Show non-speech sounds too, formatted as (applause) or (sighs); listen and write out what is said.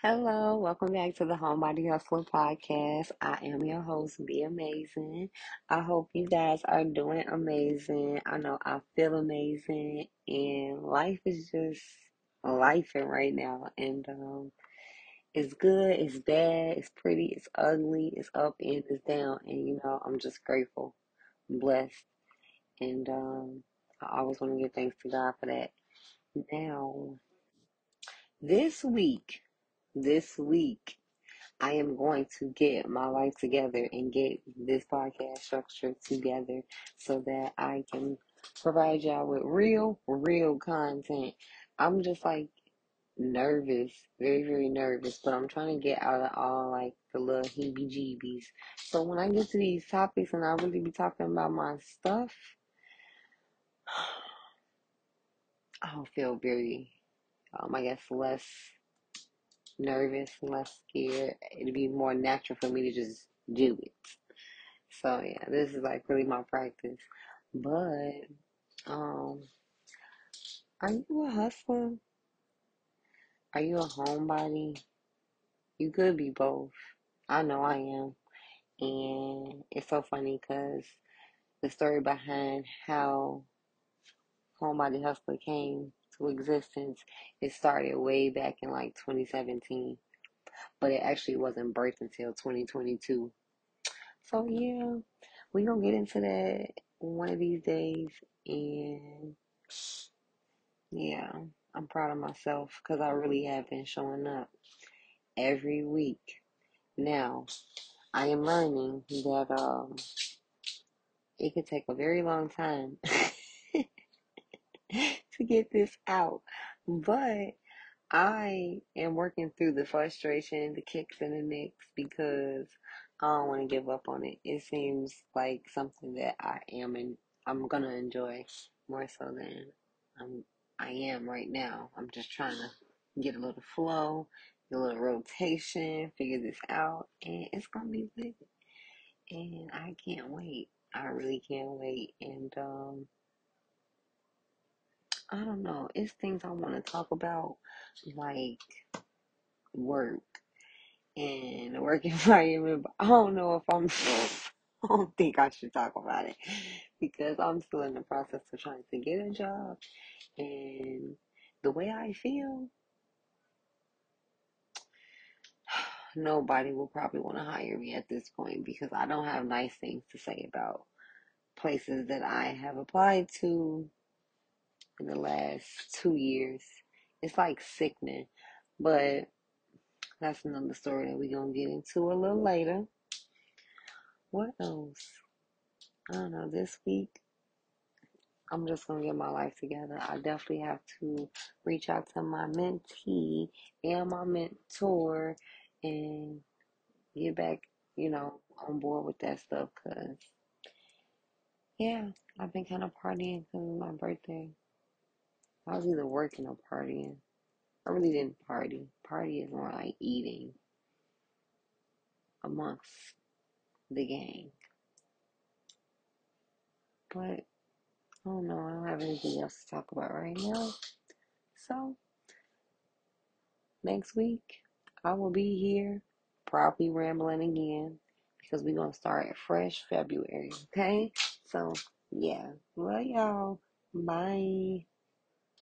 Hello, welcome back to the Homebody Hustler podcast. I am your host, Be Amazing. I hope you guys are doing amazing. I know I feel amazing, and life is just life right now. And um, it's good, it's bad, it's pretty, it's ugly, it's up and it's down. And you know, I'm just grateful, blessed, and um, I always want to give thanks to God for that. Now, this week, this week. I am going to get my life together and get this podcast structure together so that I can provide y'all with real, real content. I'm just like nervous, very, very nervous, but I'm trying to get out of all like the little heebie jeebies. So when I get to these topics and I really be talking about my stuff, (sighs) I'll feel very, um, I guess, less nervous, less scared. It'd be more natural for me to just do it. So yeah, this is like really my practice. But um, are you a hustler? Are you a homebody? You could be both. I know I am, and it's so funny because the story behind how homebody hustler came to existence it started way back in like 2017 but it actually wasn't birthed until 2022 so yeah we gonna get into that one of these days and yeah i'm proud of myself because i really have been showing up every week. Now i am learning that um it could take a very long time (laughs) to get this out but I am working through the frustration, the kicks and the nicks because I don't want to give up on it. It seems like something that I am and I'm gonna enjoy more so than I'm I am right now. I'm just trying to get a little flow, get a little rotation, figure this out, and it's gonna be lit. And I can't wait. I really can't wait. And um I don't know. It's things I want to talk about, like work and the work (laughs) environment. But I don't know if I'm. Still. (laughs) I don't think I should talk about it because I'm still in the process of trying to get a job, and the way I feel, (sighs) nobody will probably want to hire me at this point because I don't have nice things to say about places that I have applied to in the last two years. It's like sickening, but that's another story that we're gonna get into a little later. What else? I don't know. This week, I'm just gonna get my life together. I definitely have to reach out to my mentee and my mentor and get back, you know, on board with that stuff. Cause yeah, I've been kind of partying because my birthday. I was either working or partying. I really didn't party. Party is more like eating amongst the gang. But I don't know. I don't have anything else to talk about right now. So next week I will be here, probably rambling again because we're gonna start fresh February. Okay. So yeah, love y'all. Bye.